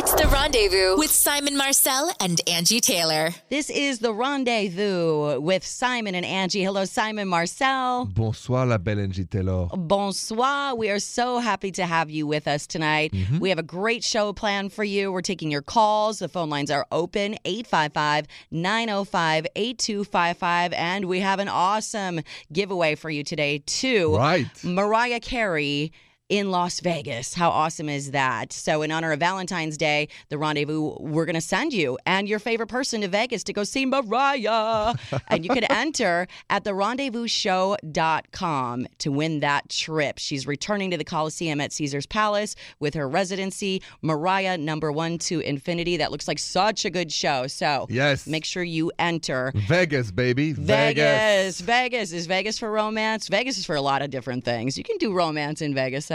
It's the rendezvous with Simon Marcel and Angie Taylor. This is the rendezvous with Simon and Angie. Hello, Simon Marcel. Bonsoir, la belle Angie Taylor. Bonsoir. We are so happy to have you with us tonight. Mm-hmm. We have a great show planned for you. We're taking your calls. The phone lines are open 855 905 8255. And we have an awesome giveaway for you today, too. Right. Mariah Carey in Las Vegas. How awesome is that? So, in honor of Valentine's Day, the rendezvous, we're going to send you and your favorite person to Vegas to go see Mariah. and you can enter at the therendezvousshow.com to win that trip. She's returning to the Coliseum at Caesars Palace with her residency, Mariah number one to infinity. That looks like such a good show. So, Yes. make sure you enter. Vegas, baby. Vegas. Vegas. Is Vegas for romance? Vegas is for a lot of different things. You can do romance in Vegas,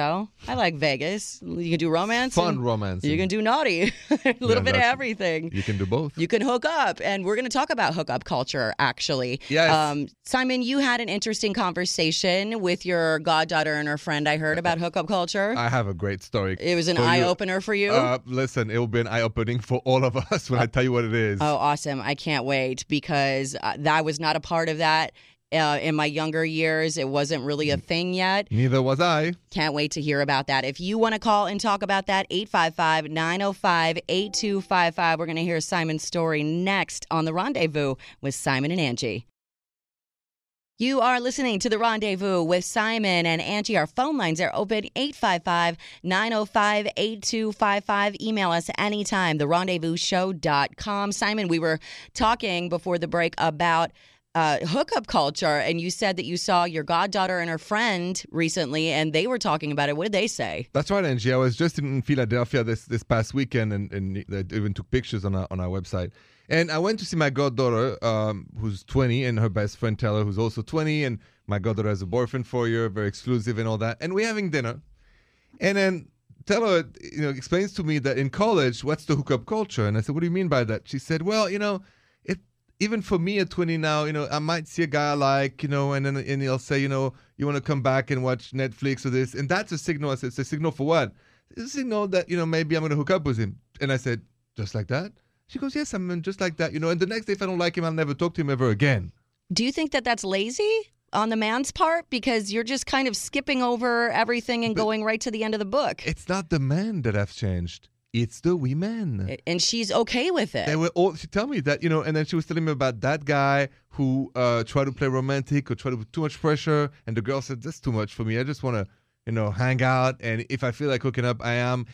I like Vegas. You can do romance. Fun romance. You can do naughty. a little bit of everything. You can do both. You can hook up, and we're going to talk about hookup culture, actually. Yes. Um, Simon, you had an interesting conversation with your goddaughter and her friend, I heard, about hookup culture. I have a great story. it was an for you. eye opener for you. Uh, listen, it will be an eye opening for all of us when I tell you what it is. Oh, awesome. I can't wait because uh, that was not a part of that. Uh, in my younger years, it wasn't really Mm. a thing yet. Neither was I. Can't wait to hear about that. If you want to call and talk about that, 855 905 8255. We're going to hear Simon's story next on The Rendezvous with Simon and Angie. You are listening to The Rendezvous with Simon and Angie. Our phone lines are open 855 905 8255. Email us anytime, therendezvousshow.com. Simon, we were talking before the break about uh, hookup culture, and you said that you saw your goddaughter and her friend recently, and they were talking about it. What did they say? That's right, Angie. I was just in Philadelphia this, this past weekend and, and they even took pictures on our, on our website. And I went to see my goddaughter, um, who's 20, and her best friend Taylor, who's also 20. And my goddaughter has a boyfriend for year, very exclusive and all that. And we're having dinner. And then Taylor, you know, explains to me that in college, what's the hookup culture? And I said, what do you mean by that? She said, well, you know, even for me at 20 now, you know, I might see a guy I like, you know, and then and he'll say, you know, you want to come back and watch Netflix or this, and that's a signal. I said, it's a signal for what? It's a signal that you know maybe I'm going to hook up with him. And I said, just like that. She goes, yes, I'm just like that, you know. And the next day, if I don't like him, I'll never talk to him ever again. Do you think that that's lazy on the man's part? Because you're just kind of skipping over everything and But- going right to the end of the book. It's not the man that I've changed; it's the women. and she's okay with it. They were all. She tell me that you know, and then she was telling me about that guy who uh, tried to play romantic or tried to put too much pressure, and the girl said, "That's too much for me. I just want to, you know, hang out, and if I feel like hooking up, I am."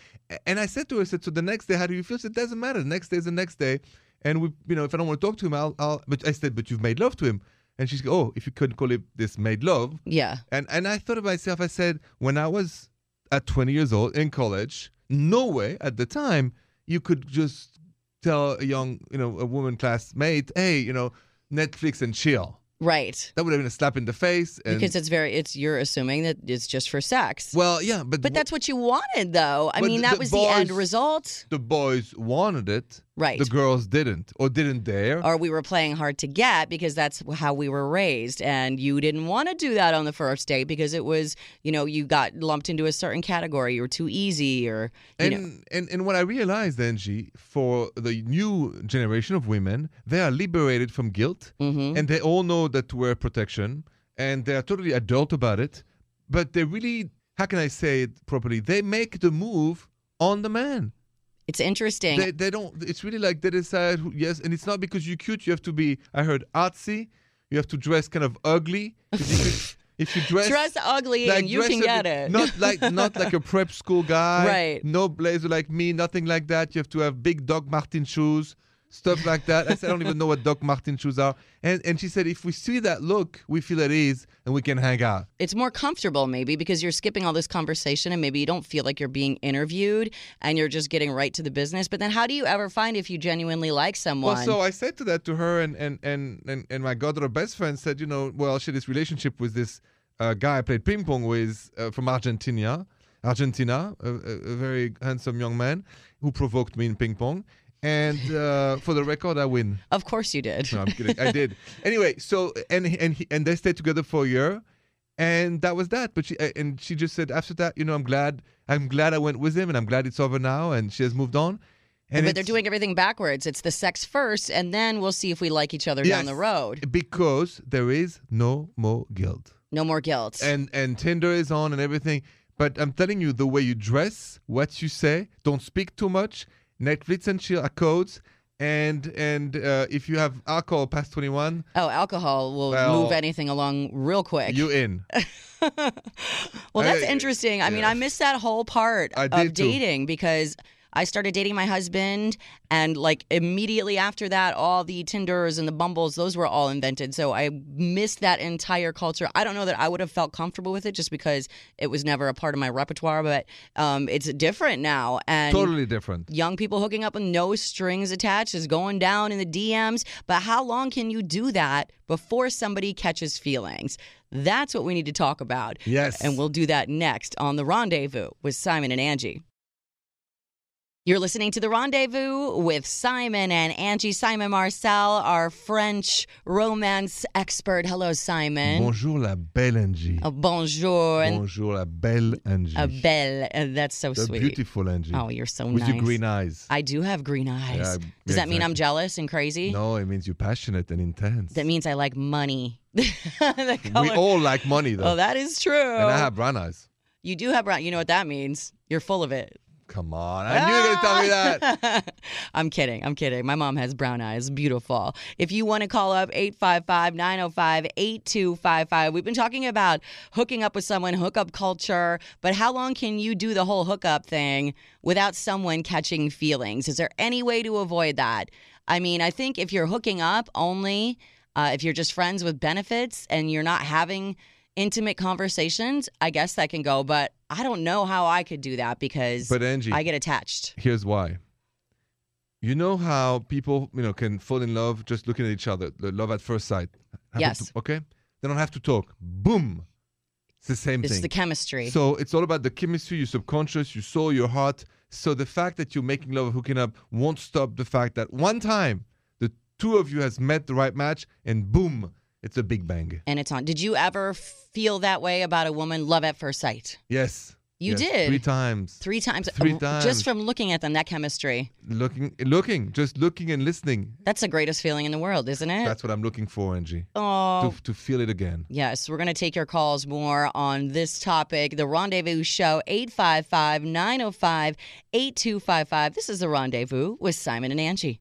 And I said to her, I said, "So the next day, how do you feel?" She said, "It doesn't matter. The next day is the next day, and we, you know, if I don't want to talk to him, I'll." I'll but I said, "But you've made love to him," and she's, "Oh, if you couldn't call it this made love." yeah. And and I thought to myself, I said, when I was at 20 years old in college, no way at the time you could just tell a young, you know, a woman classmate, hey, you know, Netflix and chill. Right. That would have been a slap in the face. Because it's very it's you're assuming that it's just for sex. well, yeah, but but that's what you wanted though. I mean the- that was the end result. the boys wanted it, Right. the girls didn't or didn't dare. or we were playing hard to get because that's how we were raised and you didn't want to do that on the first date because it was you know you got lumped into a certain category you were too easy or you and, know and and what I realized, Angie, for the new generation of women, they are liberated from guilt, Mhm. and they all know that to wear protection, and they are totally adult about it. But they really, how can I say it properly? They make the move on the man. It's interesting They, they don't. It's really like they decide. Who, yes, and it's not because you're cute. You have to be. I heard artsy. You have to dress kind of ugly. If you, could- if you dress dress ugly like and you can get bit- it Not like not like a prep school guy. Right. No blazer like me. Nothing like that. You have to have big Doc Martin shoes, stuff like that. I said I don't even know what Doc Martin shoes are. And and she said if we see that look, we feel at ease and we can hang out. it's more comfortable maybe because you're skipping all this conversation and maybe you don't feel like you're being interviewed and you're just getting right to the business but then how do you ever find if you genuinely like someone Well, so I said to that to her, and and and and, and my goddaughter best friend said, you know, well, she had this relationship with this uh, guy I played ping pong with uh, from Argentina, Argentina, a, a, a very handsome young man who provoked me in ping pong. And uh, for the record, I win. of course you did No, I'm kidding. I did. Anyway, so and and he, and they stayed together for a year, and that was that. But she and she just said after that, you know, I'm glad I'm glad I went with him, and I'm glad it's over now, and she has moved on. And but they're doing everything backwards. It's the sex first, and then we'll see if we like each other down the road. because there is no more guilt. No more guilt. and and Tinder is on and everything. But I'm telling you, the way you dress, what you say, don't speak too much. Netflix and chill are codes, and and uh, if you have alcohol past 21, oh, alcohol will Well, move anything along real quick. you in. well, that's I- interesting. I mean. I missed that whole part I of did too. dating because I started dating my husband, and like immediately after that, all the Tinders and the Bumbles, those were all invented. So I missed that entire culture. I don't know that I would have felt comfortable with it just because it was never a part of my repertoire, but um, it's different now. And totally different. young people hooking up with no strings attached is going down in the DMs. But how long can you do that before somebody catches feelings? That's what we need to talk about. Yes. And we'll do that next on The Rendezvous with Simon and Angie. You're listening to The Rendezvous with Simon and Angie. Simon Marcel, our French romance expert. Hello, Simon. Bonjour la belle Angie. Uh, bonjour. Bonjour la belle Angie. a belle. Uh, that's so the sweet. beautiful Angie. Oh, you're so With nice. your green eyes. I do have green eyes. Yeah, Does that mean I'm jealous and crazy? no, it means you're passionate and intense. That means I like money. The we color- all like money though. Oh, that is true. and I have brown eyes. You do have brown. You know what that means? You're full of it. Come on. I knew you were going to tell me that. I'm kidding. I'm kidding. My mom has brown eyes. Beautiful. If you want to call up 855 905 8255, we've been talking about hooking up with someone, hookup culture, but how long can you do the whole hookup thing without someone catching feelings? Is there any way to avoid that? I mean, I think if you're hooking up only, uh, if you're just friends with benefits and you're not having intimate conversations, I guess that can go. But I don't know how I could do that because But Angie, I get attached. here's why. You know how people, you know, can fall in love just looking at each other, the love at first sight. Yes. to- okay. They don't have to talk. Boom. It's the same thing. It's thing. the chemistry. So it's all about the chemistry, your subconscious, your soul, your heart. So the fact that you're making love, hooking up, won't stop the fact that one time the two of you has met the right match, and boom, it's a big bang. and it's on. Did you ever feel that way about a woman, love at first sight? Yes. You Yes. did. three times. Three times. Three Uh, times. Just from looking at them, that chemistry. Looking, looking, just looking and listening. That's the greatest feeling in the world, isn't it? That's what I'm looking for, Angie. oh. To, to feel it again. Yes, we're going to take your calls more on this topic. The Rendezvous Show, 855 905 8255. This is The Rendezvous with Simon and Angie.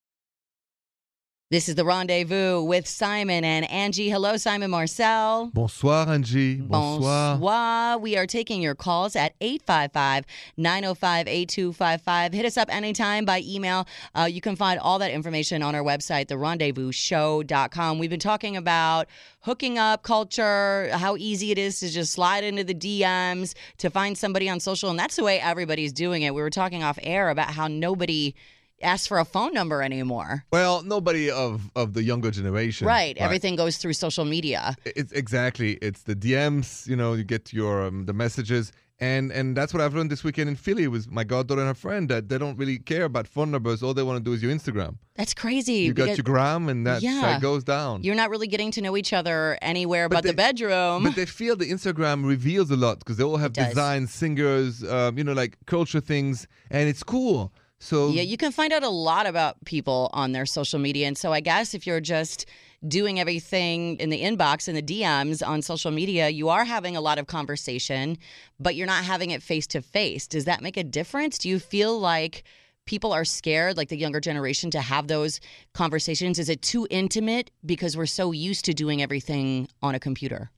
This is The Rendezvous with Simon and Angie. Hello, Simon Marcel. Bonsoir, Angie. Bonsoir. Bonsoir. We are taking your calls at 855 905 8255. Hit us up anytime by email. Uh, you can find all that information on our website, therendezvousshow.com. We've been talking about hooking up culture, how easy it is to just slide into the DMs to find somebody on social. And that's the way everybody's doing it. We were talking off air about how nobody asks for a phone number anymore. Well, nobody of, of the younger generation. Right. Everything goes through social media. It's exactly. It's the DMs. You know, you get your um, the messages, and and that's what I've learned this weekend in Philly with my goddaughter and her friend that they don't really care about phone numbers. All they want to do is your Instagram. That's crazy. You got your gram, and that, Yeah. goes down. You're not really getting to know each other anywhere but, But the bedroom. but they feel the Instagram reveals a lot because they all have designs, singers, um, you know, like culture things, and it's cool. So yeah, you can find out a lot about people on their social media. And so I guess if you're just doing everything in the inbox and the DMs on social media, you are having a lot of conversation, but you're not having it face to face. Does that make a difference? Do you feel like people are scared, like the younger generation, to have those conversations? Is it too intimate because we're so used to doing everything on a computer?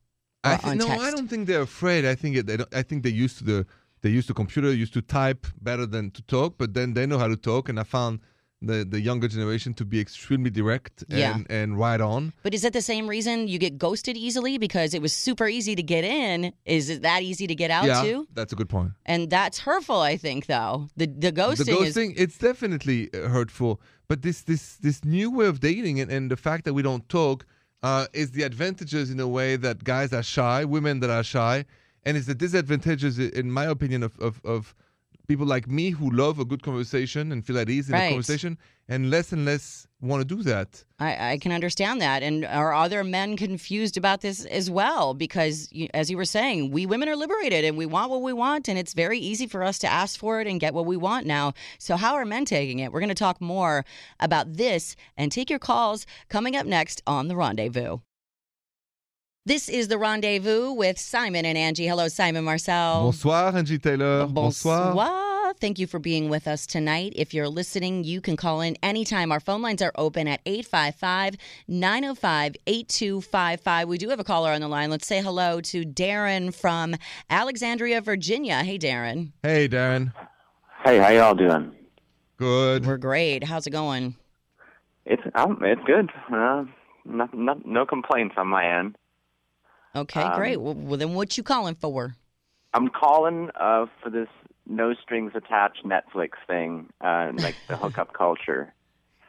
I on no, I don't think they're afraid. I think it, they don't, I think they're used to the they used to computer, used to type better than to talk, but then they know how to talk. And I found the the younger generation to be extremely direct and Yeah. and right on. But is that the same reason you get ghosted easily? Because it was super easy to get in. Is it that easy to get out yeah, too? that's a good point. And that's hurtful, I think, though. The the ghosting, the is ghosting, it's definitely uh, hurtful. But this this this new way of dating and, and the fact that we don't talk uh, is the advantages in a way that guys are shy, women that are shy, and it's the disadvantages, in my opinion, of of, of people like me who love a good conversation and feel at ease in Right. a conversation, and less and less want to do that. I, I can understand that. And are other men confused about this as well? Because, you, as you were saying, we women are liberated and we want what we want, and it's very easy for us to ask for it and get what we want now. So, how are men taking it? We're going to talk more about this and take your calls coming up next on The Rendezvous. This is The Rendezvous with Simon and Angie. Hello, Simon Marcel. Bonsoir, Angie Taylor. Bonsoir. Bonsoir. Thank you for being with us tonight. If you're listening, you can call in anytime. Our phone lines are open at 855 905 8255. We do have a caller on the line. Let's say hello to Darren from Alexandria, Virginia. Hey, Darren. Hey, Darren. Hey, how y'all doing? Good. We're great. How's it going? It's um, it's good. Uh, no, no, no complaints on my end. Okay, Um, great. Well, then what you calling for? I'm calling uh, for this no strings attached Netflix thing, uh, like the hookup culture.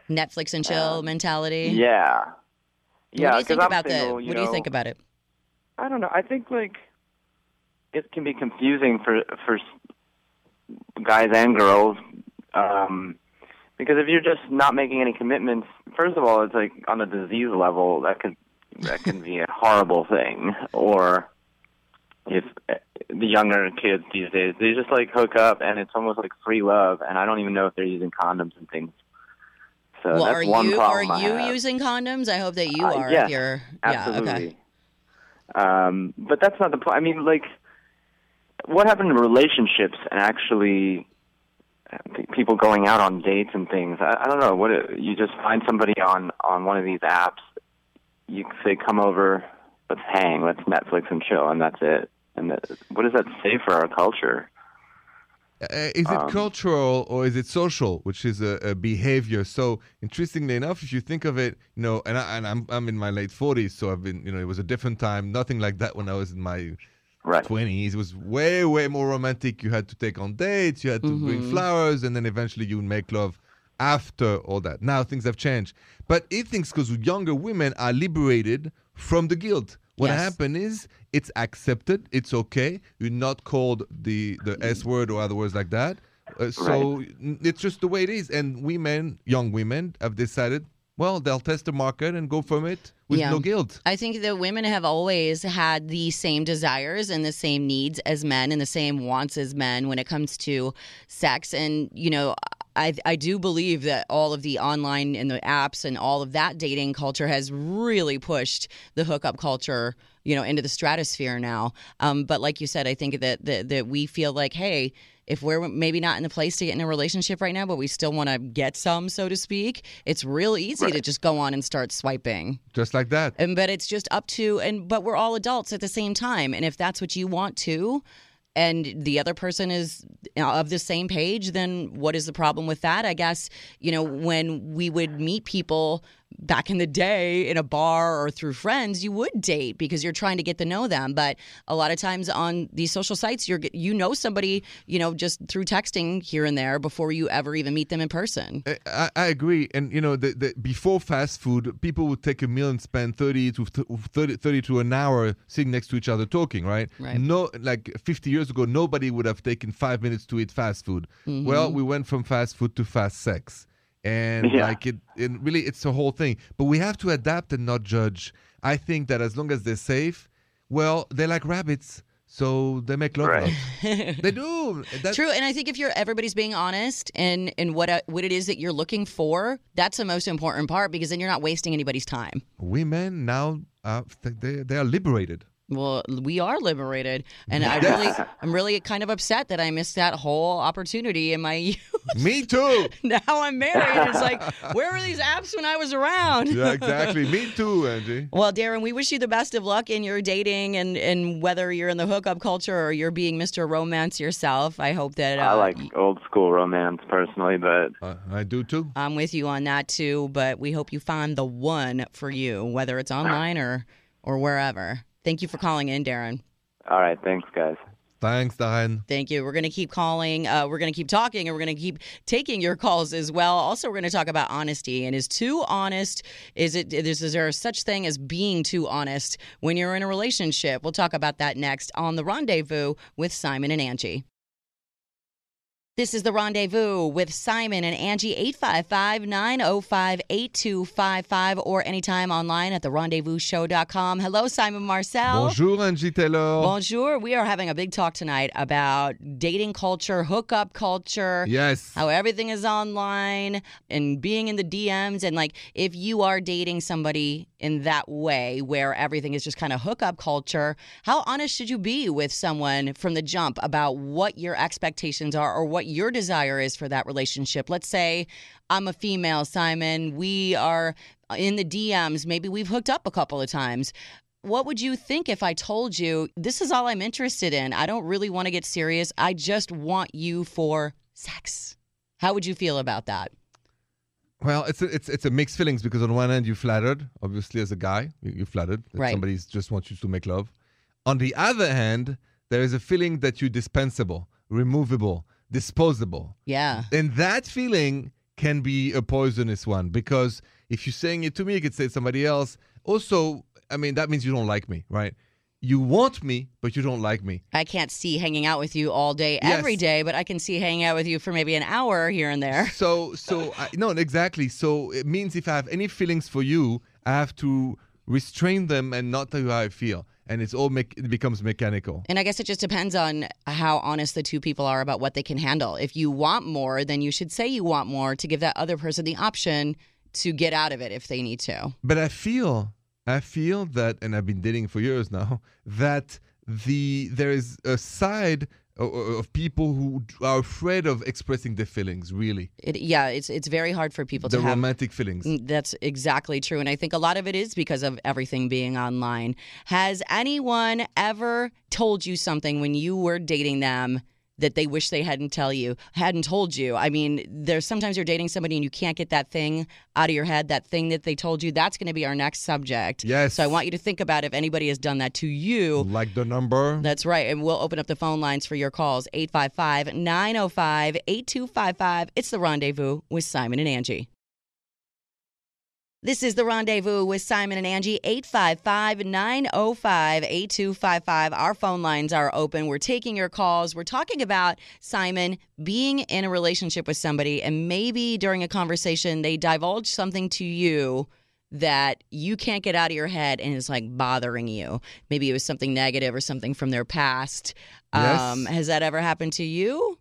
Netflix and chill um, mentality? Yeah, yeah. what do you think I'm about single, that? What do you think about it? I don't know. I think like it can be confusing for for guys and girls. Um, because if you're just not making any commitments, first of all, it's like on a disease level that could that can be a horrible thing. Or if the younger kids these days, they just like hook up and it's almost like free love, and I don't even know if they're using condoms and things. So well, that's are one you are you using condoms? I hope that you Uh, are. yes, if you're, Absolutely. yeah, okay. Um, but that's not the point. I mean, like, what happened to relationships and actually uh, people going out on dates and things? I, I don't know. What you just find somebody on on one of these apps. You say, "Come over, let's hang, let's Netflix and chill," and that's it. And that, what does that say for our culture? Uh, is it Um, cultural or is it social, which is a, a behavior? So interestingly enough, if you think of it, you know, and, I, and I'm I'm in my late forties, so I've been, you know, it was a different time. Nothing like that when I was in my Right. twenties. It was way way more romantic. You had to take on dates, you had to bring flowers, and then eventually you would make love after all that. Now things have changed, but it thinks because younger women are liberated from the guilt. What Yes. happened is it's accepted. It's okay. You're not called the the S word or other words like that. Uh, so n- it's just the way it is. And women, young women, have decided. Well, they'll test the market and go from it with Yeah. no guilt. I think that women have always had the same desires and the same needs as men and the same wants as men when it comes to sex. And, you know, I, I do believe that all of the online and the apps and all of that dating culture has really pushed the hookup culture, you know, into the stratosphere now. Um, but like you said, I think that, that that we feel like, hey, if we're maybe not in the place to get in a relationship right now, but we still want to get some, so to speak, it's real easy to just go on and start swiping. Just like that. And but it's just up to and but we're all adults at the same time. And if that's what you want to, and the other person is uh, of the same page, then what is the problem with that? I guess, you know, when we would meet people back in the day in a bar or through friends, you would date because you're trying to get to know them. But a lot of times on these social sites, you're you know somebody, you know, just through texting here and there before you ever even meet them in person. I- I, agree. And, you know, the, the, before fast food, people would take a meal and spend 30 to 30, 30 to an hour sitting next to each other talking, right? Right. No, like 50 years ago, nobody would have taken five minutes to eat fast food. Mm-hmm. Well, we went from fast food to fast sex. And Yeah. like it, it really, it's a whole thing. But we have to adapt and not judge. I think that as long as they're safe, well, they're like rabbits. So they make love. Right. they do. That's, True, and I think if you're everybody's being honest and and what uh, what it is that you're looking for, that's the most important part because then you're not wasting anybody's time. Women now, uh, they, they are liberated. Well, we are liberated, and I really, I'm really kind of upset that I missed that whole opportunity in my youth. Me too. now I'm married. It's like, where were these apps when I was around? yeah, exactly. Me too, Angie. Well, Darren, we wish you the best of luck in your dating and, and whether you're in the hookup culture or you're being Mr. Romance yourself. I hope that uh, I like old school romance personally, but Uh, I do too. I'm with you on that too, but we hope you find the one for you, whether it's online or or wherever. Thank you for calling in, Darren. all right. Thanks, guys. Thanks, Diane. Thank you. We're going to keep calling. Uh, we're going to keep talking, and we're going to keep taking your calls as well. Also, we're going to talk about honesty. And is too honest? Is it? Is, is there such thing as being too honest when you're in a relationship? We'll talk about that next on the Rendezvous with Simon and Angie. This is the rendezvous with Simon and Angie, 855 905 8255, or anytime online at therendezvousshow.com. Hello, Simon Marcel. Bonjour, Angie Taylor. Bonjour. We are having a big talk tonight about dating culture, hookup culture. yes. How everything is online and being in the DMs. And like, if you are dating somebody in that way where everything is just kind of hookup culture, how honest should you be with someone from the jump about what your expectations are or what your desire is for that relationship? Let's say I'm a female, Simon. We are in the DMs. Maybe we've hooked up a couple of times. What would you think if I told you this is all I'm interested in? I don't really want to get serious. I just want you for sex. How would you feel about that? Well, it's a, it's it's a mixed feelings because on one end you're flattered, obviously as a guy, you, you flattered that Right. somebody just wants you to make love. On the other hand, there is a feeling that you're dispensable, removable, disposable, Yeah. and that feeling can be a poisonous one because if you're saying it to me, you could say it to somebody else. Also, I mean that means you don't like me, right? You want me, but you don't like me. I can't see hanging out with you all day, Yes. every day, but I can see hanging out with you for maybe an hour here and there. So, so I, no, exactly. So it means if I have any feelings for you, I have to restrain them and not tell you how I feel, and it's all me- it becomes mechanical. And I guess it just depends on how honest the two people are about what they can handle. If you want more, then you should say you want more to give that other person the option to get out of it if they need to. But I feel, I feel that, and I've been dating for years now, that the there is a side of, of people who are afraid of expressing their feelings. Really, It, yeah, it's it's very hard for people the to have romantic feelings. Mm, That's exactly true. And I think a lot of it is because of everything being online. Has anyone ever told you something when you were dating them that they wish they hadn't tell you, hadn't told you? I mean, there's sometimes you're dating somebody and you can't get that thing out of your head, that thing that they told you. That's going to be our next subject. Yes. So I want you to think about if anybody has done that to you. Like the number. That's right. And we'll open up the phone lines for your calls 855 905 8255. It's the rendezvous with Simon and Angie. This is the rendezvous with Simon and Angie, 855 905 8255. Our phone lines are open. We're taking your calls. We're talking about Simon being in a relationship with somebody, and maybe during a conversation, they divulge something to you that you can't get out of your head and is like bothering you. Maybe it was something negative or something from their past. Yes. Um, has that ever happened to you?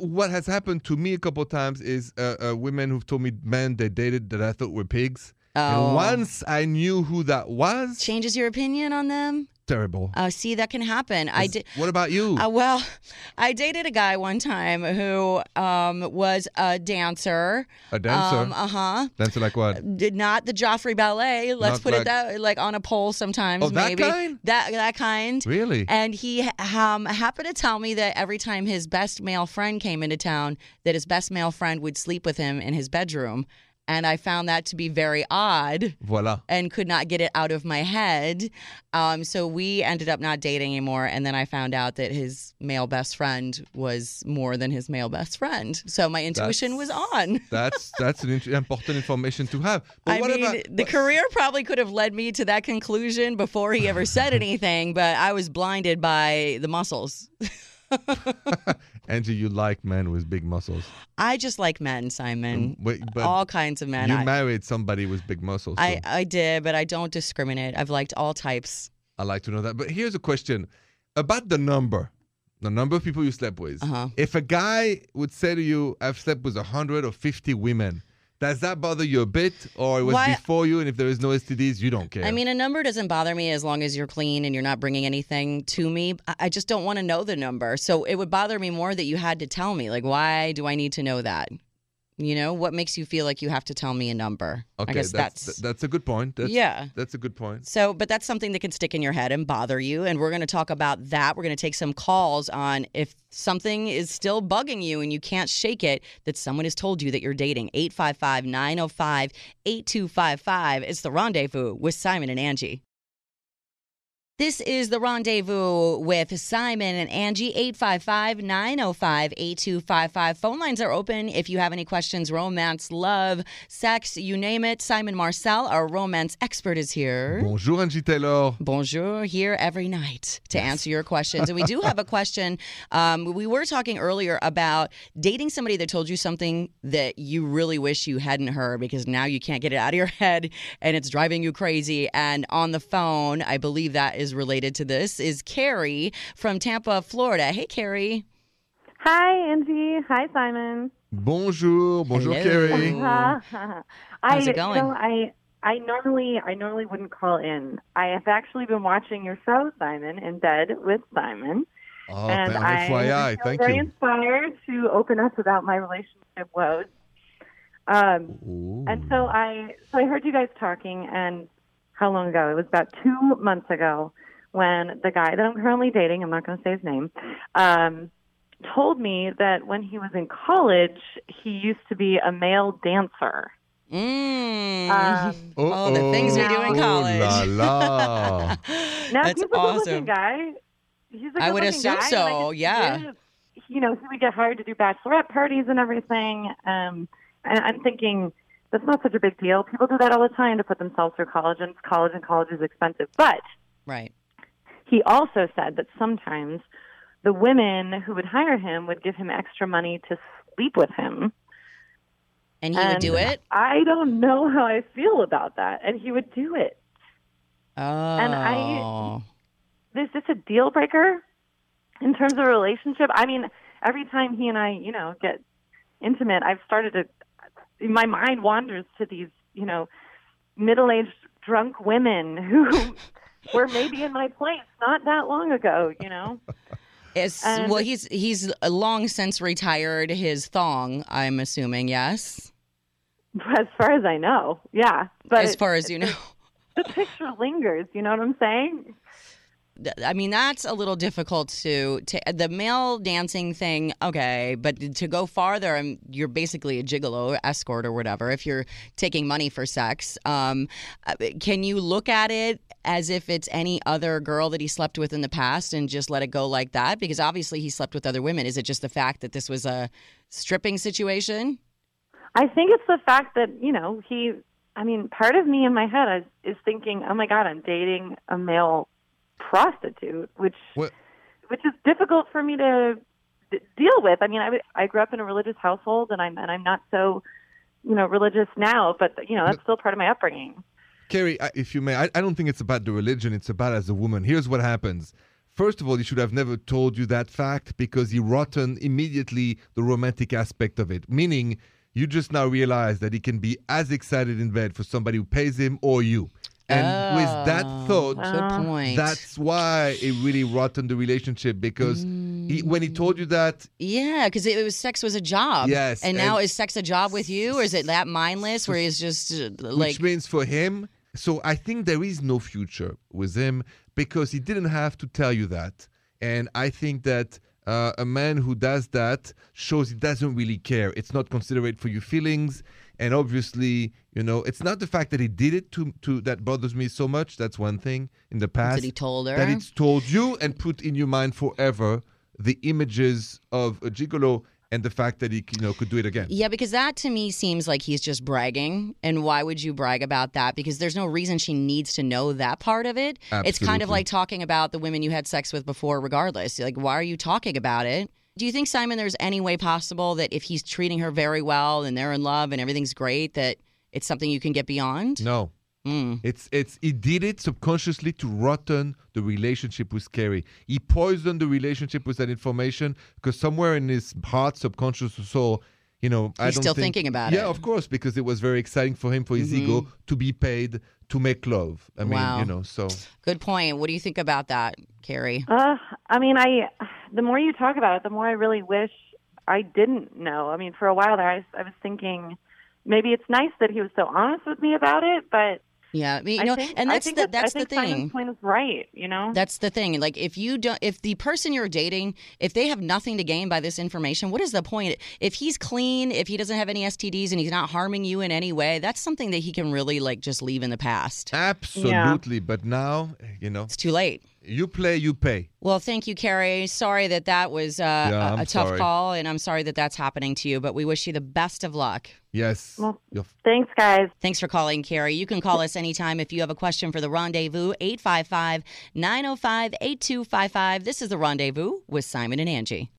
What has happened to me a couple of times is uh, uh, women who've told me men they dated that I thought were pigs. Oh. And once I knew who that was, Changes your opinion on them? Terrible. Uh, see, that can happen. I did. What about you? Uh, well, I dated a guy one time who um, was a dancer. a dancer? Um, uh huh. dancer like what? Did not the Joffrey Ballet. Let's Not put like- it that like on a pole sometimes. Oh, that maybe kind? that that kind. Really? And he um, happened to tell me that every time his best male friend came into town, that his best male friend would sleep with him in his bedroom. And I found that to be very odd Voila. and could not get it out of my head. Um, so we ended up not dating anymore. And then I found out that his male best friend was more than his male best friend. So my intuition was on. That's that's an int- important information to have. But I what mean, about the career probably could have led me to that conclusion before he ever said anything, but I was blinded by the muscles. Angie? You like men with big muscles. I just like men, Simon. Wait, but all kinds of men. you I, married somebody with big muscles. so I, I did, but I don't discriminate. I've liked all types. I like to know that. But here's a question about the number. The number of people you slept with. Uh-huh. If a guy would say to you, I've slept with 100 or 50 women, does that bother you a bit? Or it was Why- before you, and if there is no STDs, you don't care? I mean, a number doesn't bother me as long as you're clean and you're not bringing anything to me. I- I just don't want to know the number. So it would bother me more that you had to tell me. Like, why do I need to know that? You know, what makes you feel like you have to tell me a number? okay, I guess that's, that's, that's a good point. That's, yeah. That's a good point. So, but that's something that can stick in your head and bother you. And we're going to talk about that. We're going to take some calls on if something is still bugging you and you can't shake it, that someone has told you that you're dating. 855 905 8255. It's the rendezvous with Simon and Angie. This is the rendezvous with Simon and Angie, 855 905 8255. Phone lines are open if you have any questions romance, love, sex, you name it. Simon Marcel, our romance expert, is here. Bonjour, Angie Taylor. Bonjour, here every night to answer your questions. And we do have a question. Um, we were talking earlier about dating somebody that told you something that you really wish you hadn't heard because now you can't get it out of your head and it's driving you crazy. And on the phone, I believe that is related to this, is Carrie from Tampa, Florida. Hey, Carrie. Hi, Angie. Hi, Simon. Bonjour, bonjour, Hello. Carrie. I, How's it going? You know, I I normally I normally wouldn't call in. I have actually been watching your show, Simon, in bed with Simon, Oh, and th- I FYI, feel thank very you. inspired to open up about my relationship woes. Um, Ooh. and so I so I heard you guys talking, and how long ago? It was about two months ago when the guy that I'm currently dating, I'm not going to say his name, um, told me that when he was in college, he used to be a male dancer. Mm. Um, all the things we do in Oh, college. la la. now That's he's a good-looking awesome. guy. He's a I would good-looking assume guy, so, and I yeah. see. You know, he would get hired to do bachelorette parties and everything. Um, and I'm thinking that's not such a big deal. People do that all the time to put themselves through college, and college, and college is expensive. But Right. he also said that sometimes the women who would hire him would give him extra money to sleep with him. And he would do it? I don't know how I feel about that. And he would do it. Oh. And I- oh. Is this a deal breaker in terms of a relationship? I mean, every time he and I, you know, get intimate, I've started to, my mind wanders to these, you know, middle aged drunk women who were maybe in my place not that long ago, you know? It's, And- well, he's he's long since retired his thong. I'm assuming, yes, As far as I know, yeah. But as far as you know. the picture lingers. You know what I'm saying? I mean, that's a little difficult to, to the male dancing thing. Okay, but to go farther, you're basically a gigolo, escort, or whatever. If you're taking money for sex, um, uh, can you look at it as if it's any other girl that he slept with in the past and just let it go like that? Because obviously he slept with other women. Is it just the fact that this was a stripping situation? I think it's the fact that you know he. I mean, part of me in my head is, is thinking, "Oh my God, I'm dating a male prostitute," which What? which is difficult for me to d- deal with. I mean, I I grew up in a religious household, and I'm and I'm not so, you know, religious now, but you know, that's still part of my upbringing. Carrie, if you may, I, I don't think it's about the religion. It's about as a woman. Here's what happens. First of all, he should have never told you that fact because he rotten immediately the romantic aspect of it. Meaning, you just now realize that he can be as excited in bed for somebody who pays him or you. And with that Oh, thought, that's why it really rotten the relationship because he, when he told you that, Yeah, because it, was sex was a job. Yes, and now is sex a job with you, or is it that mindless where he's just uh, like which means for him, so I think there is no future with him because he didn't have to tell you that. And I think that uh, a man who does that shows he doesn't really care. It's not considerate for your feelings. And obviously, you know, it's not the fact that he did it to, to that bothers me so much. That's one thing in the past. that he told her? That it's told you and put in your mind forever the images of a gigolo and the fact that he you know could do it again. Yeah, because that to me seems like he's just bragging. And why would you brag about that? Because there's no reason she needs to know that part of it. It's kind of like talking about the women you had sex with before, regardless. Like, why are you talking about it? Do you think, Simon, there's any way possible that if he's treating her very well and they're in love and everything's great, that it's something you can get beyond? No. Mm. It's it's he did it subconsciously to rotten the relationship with Carrie. He poisoned the relationship with that information because somewhere in his heart, subconscious or soul, you know, I He's don't still think- thinking about yeah, it. Yeah, of course, because it was very exciting for him, for his ego, to be paid to make love. I mean, Wow. you know, so Good point. What do you think about that, Carrie? Uh, I mean, I the more you talk about it, the more I really wish I didn't know. I mean, for a while there, I, I was thinking maybe it's nice that he was so honest with me about it, but Yeah, I mean, you I know, think, and that's the that- that's the think Simon's thing. point is right. You know, That's the thing. Like if you don't if the person you're dating, if they have nothing to gain by this information, what is the point? If he's clean, if he doesn't have any STDs and he's not harming you in any way, that's something that he can really like just leave in the past. Absolutely. But now, eh, you know, It's too late. You play, you pay. Well, thank you, Carrie. Sorry that that was uh, Yeah, a, I'm a tough sorry. call, and I'm sorry that that's happening to you. But we wish you the best of luck. Yes. Well- You're thanks, guys. Thanks for calling, Carrie. You can call us anytime if you have a question for the rendezvous, 855 905 8255. This is the rendezvous with Simon and Angie.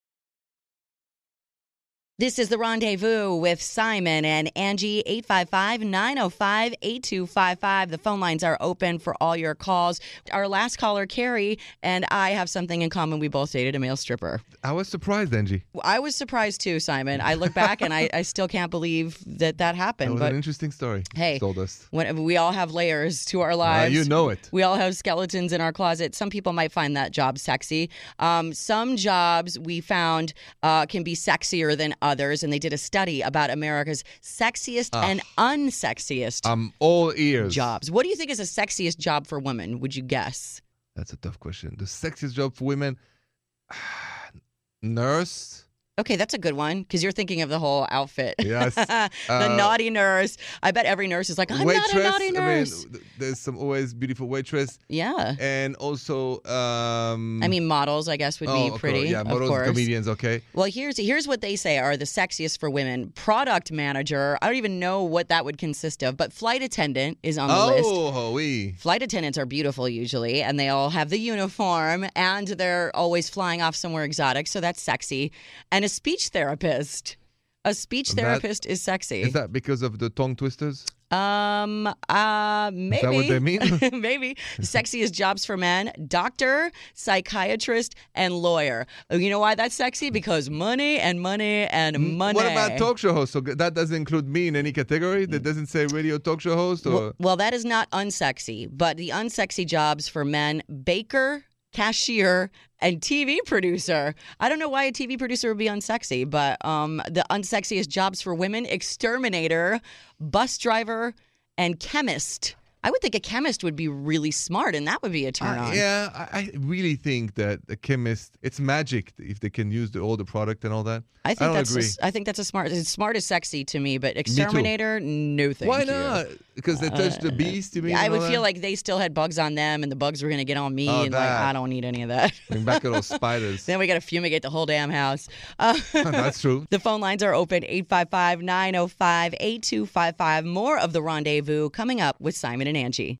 This is the rendezvous with Simon and Angie, 855 905 8255. The phone lines are open for all your calls. Our last caller, Carrie, and I have something in common. We both dated a male stripper. I was surprised, Angie. I was surprised too, Simon. I look back and I, I still can't believe that that That happened. was but an interesting story. Hey, told us. when we all have layers to our Uh, lives. you know it. We all have skeletons in our closet. Some people might find that job sexy. Um, some jobs we found uh, can be sexier than others, and they did a study about America's sexiest and unsexiest I'm all ears. jobs. What do you think is the sexiest job for women? Would you guess? That's a tough question. The sexiest job for women? Nurse? Okay, that's a good one because you're thinking of the whole outfit. Yes. the Uh, naughty nurse. I bet every nurse is like, I'm waitress? not a naughty nurse. I mean, th- there's some always beautiful waitress. yeah. And also, um, I mean, models, I guess, would oh, be pretty. Yeah, models, comedians, okay. Well, here's here's what they say are the sexiest for women. Product manager. I don't even know what that would consist of, but flight attendant is on the list. Oh, oui. Flight attendants are beautiful usually, and they all have the uniform, and they're always flying off somewhere exotic, so that's sexy. And a speech therapist. A speech That- therapist is sexy. Is that because of the tongue twisters? Um, uh, maybe. that what they mean? maybe. Sexiest jobs for men doctor, psychiatrist, and lawyer. Oh, You know why that's sexy? Because money and money and money. What about talk show host? So that doesn't include me in any category? That doesn't say radio talk show host? Or Well, well, that is not unsexy, but the unsexy jobs for men baker, cashier, and TV producer. I don't know why a TV producer would be unsexy, but um, the unsexiest jobs for women exterminator, bus driver, and chemist. I would think a chemist would be really smart, and that would be a turn Uh, on. yeah, I, I really think that a chemist, it's magic if they can use the older product and all that. I think don't that's a agree. s- I think that's a smart. Smart is sexy to me, but exterminator, no thank Why you. not? Because they touch the beast, you mean? Yeah, I would feel that? like they still had bugs on them, and the bugs were going to get on me, Oh, and like. I don't need any of that. Bring back those spiders. then we got to fumigate the whole damn house. Uh, That's true. the phone lines are open 855 905 8255. More of the rendezvous coming up with Simon and Angie.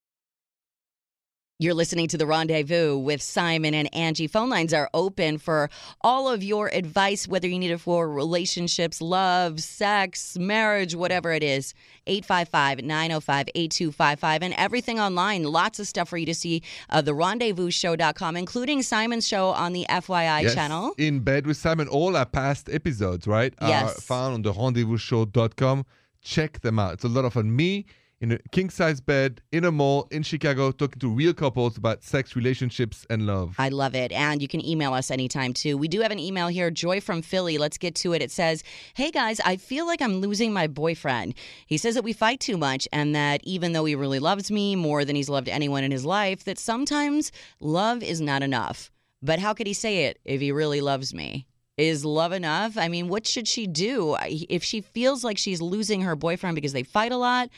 You're listening to the rendezvous with Simon and Angie. Phone lines are open for all of your advice, whether you need it for relationships, love, sex, marriage, whatever it is. 855 905 8255. And everything online. Lots of stuff for you to see. Uh, the rendezvousshow.com, including Simon's show on the FYI Yes. channel. In bed with Simon. All our past episodes, right? Yes. Are found on the rendezvousshow.com. Check them out. It's a lot of fun. Me in a king size bed in a mall in Chicago talking to real couples about sex, relationships, and love. I love it. And you can email us anytime too. We do have an email here, Joy from Philly. Let's get to it. It says, Hey guys, I feel like I'm losing my boyfriend. He says that we fight too much and that even though he really loves me more than he's loved anyone in his life, that sometimes love is not enough. But how could he say it if he really loves me? Is love enough? I mean, what should she do? If she feels like she's losing her boyfriend because they fight a lot,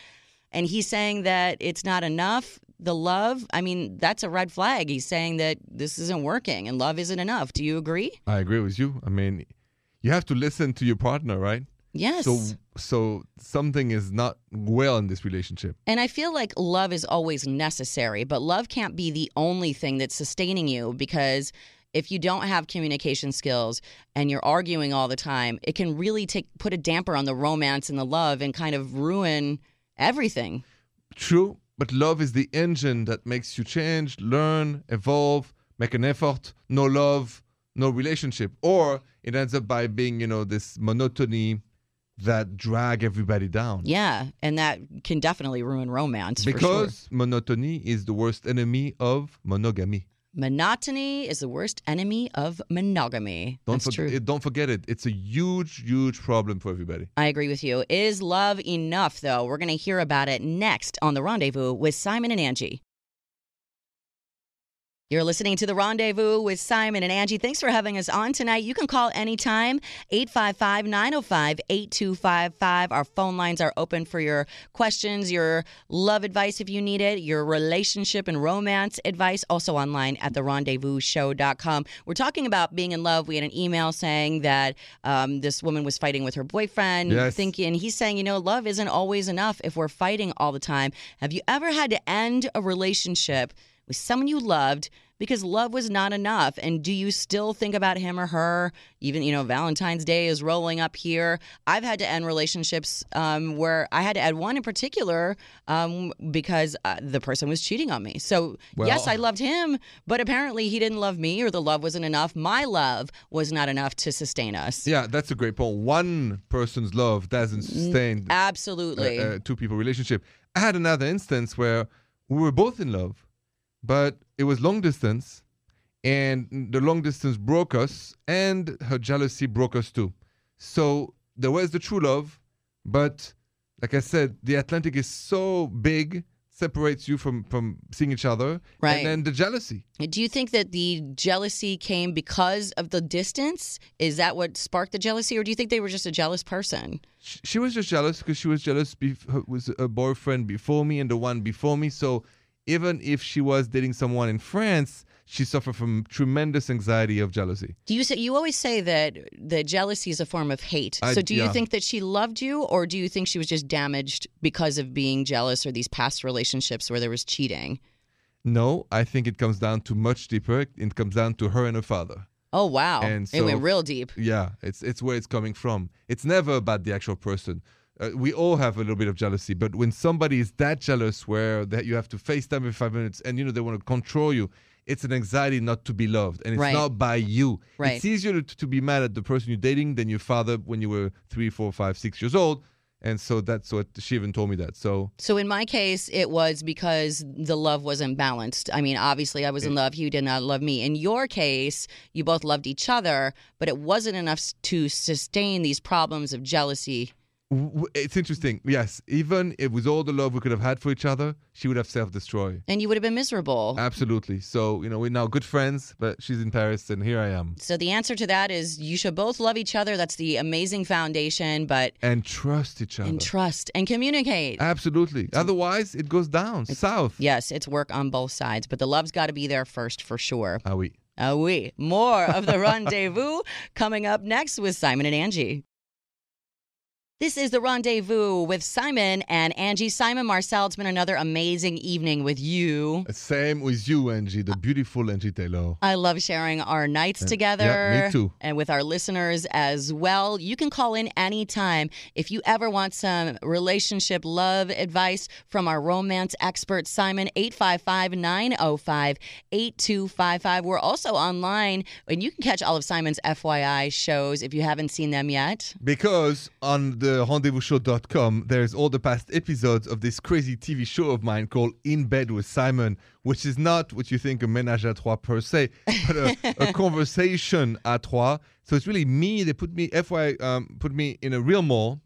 and he's saying that it's not enough the love i mean that's a red flag he's saying that this isn't working and love isn't enough do you agree I agree with you. I mean, you have to listen to your partner, right? yes So, so something is not well in this relationship. and i feel like love is always necessary but love can't be the only thing that's sustaining you because if you don't have communication skills and you're arguing all the time it can really take put a damper on the romance and the love and kind of ruin everything True, but love is the engine that makes you change, learn, evolve, make an effort. No love, no relationship. Or it ends up by being, you know, this monotony that drag everybody down. yeah and that can definitely ruin romance for sure. Because monotony is the worst enemy of monogamy. Monotony is the worst enemy of monogamy. Don't That's for- true. it- don't forget it. It's a huge, huge problem for everybody. I agree with you. Is love enough, though? We're going to hear about it next on The Rendezvous with Simon and Angie. You're listening to The Rendezvous with Simon and Angie. Thanks for having us on tonight. You can call anytime, 855 905 8255. Our phone lines are open for your questions, your love advice if you need it, your relationship and romance advice, also online at therendezvousshow.com. We're talking about being in love. We had an email saying that um, this woman was fighting with her boyfriend, Yes. thinking, he's saying, you know, love isn't always enough if we're fighting all the time. Have you ever had to end a relationship? With someone you loved because love was not enough. And do you still think about him or her? Even you know valentine's day is rolling up here. I've had to end relationships um, where i had to add one in particular um, because uh, the person was cheating on me. So yes i loved him but apparently he didn't love me or the love wasn't enough. My love was not enough to sustain us. Yeah, that's a great point. One person's love doesn't sustain a, absolutely. a two people relationship. I had another instance where we were both in love, but it was long distance, and the long distance broke us, and her jealousy broke us too. So there was the true love, but like I said, the Atlantic is so big, separates you from from seeing each other, Right. And then the jealousy. Do you think that the jealousy came because of the distance? Is that what sparked the jealousy, or do you think they were just a jealous person? Sh- she was just jealous because she was jealous her- was a boyfriend before me and the one before me so even if she was dating someone in france she suffered from tremendous anxiety of jealousy Do you say you always say that that jealousy is a form of hate? I- so do you yeah. think that she loved you, or do you think she was just damaged because of being jealous or these past relationships where there was cheating? no i think it comes down to much deeper it comes down to her and her father Oh wow, And it went real deep. yeah it's it's where it's coming from it's never about the actual person uh, we all have a little bit of jealousy but when somebody is that jealous where that you have to FaceTime every five minutes and you know they want to control you it's an anxiety not to be loved and it's Right. not by you Right. it's easier to, to be mad at the person you're dating than your father when you were three four five six years old and so that's what she even told me that so So in my case, it was because the love wasn't balanced. I mean, obviously, I was in love. He did not love me. In your case, you both loved each other, but it wasn't enough to sustain these problems of jealousy. It's interesting yes even if with all the love we could have had for each other she would have self-destroyed And you would have been miserable. absolutely so you know we're now good friends but she's in paris and here i am So the answer to that is you should both love each other. That's the amazing foundation, but and trust each other and trust and communicate. Absolutely. Otherwise, it goes down south. Yes, it's work on both sides, but the love's got to be there first for sure. Ah oui. Ah oui. More of the rendezvous coming up next with Simon and Angie. This is the rendezvous with Simon and Angie. Simon Marcel, it's been another amazing evening with you. Same with you, Angie, the uh, beautiful Angie Taylor. I love sharing our nights together. yeah, me too. And with our listeners as well. You can call in anytime if you ever want some relationship love advice from our romance expert, Simon, 855 905 8255. We're also online, and you can catch all of Simon's FYI shows if you haven't seen them yet. Because on the rendezvousshow.com, there's all the past episodes of this crazy TV show of mine called In Bed with Simon, which is not what you think a ménage à trois per se, but a, a conversation à trois. So it's really me. They put me, FY, um, put me in a real mall,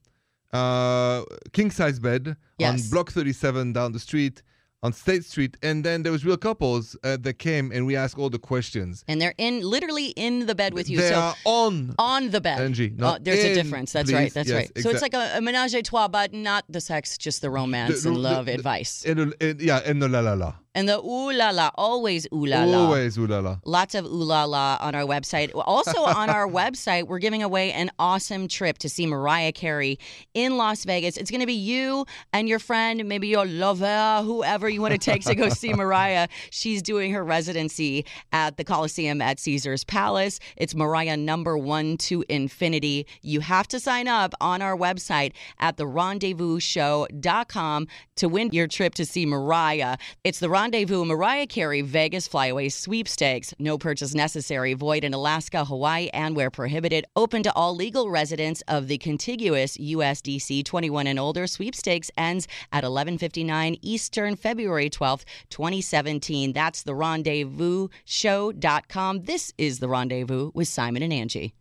uh, king size bed Yes. on Block 37 down the street. On State Street, and then there was real couples uh, that came, and we asked all the questions. And they're in literally in the bed with you. They so are on on the bed. Angie, Oh, not there's a difference. That's please. right. That's Yes, right. So it's like a, a menage a trois, but not the sex, just the romance The- and the- love the- advice. And, and, yeah, and the la la la. And the ooh la la, always ooh la la. Always ooh la la. Lots of ooh la la on our website. Also on our website, we're giving away an awesome trip to see Mariah Carey in Las Vegas. It's going to be you and your friend, maybe your lover, whoever you want to take to go see Mariah. She's doing her residency at the Coliseum at Caesars Palace. It's Mariah number one to infinity. You have to sign up on our website at the rendezvousshow.com to win your trip to see Mariah. It's the Rendezvous Mariah Carey Vegas Flyaway Sweepstakes. No purchase necessary. Void in Alaska, Hawaii, and where prohibited. Open to all legal residents of the contiguous USDC 21 and older. Sweepstakes ends at 11:59 Eastern, February 12th, 2017. That's the Rendezvous Show.com. This is the Rendezvous with Simon and Angie.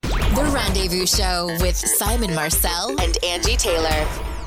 The Rendezvous Show with Simon Marcel and Angie Taylor.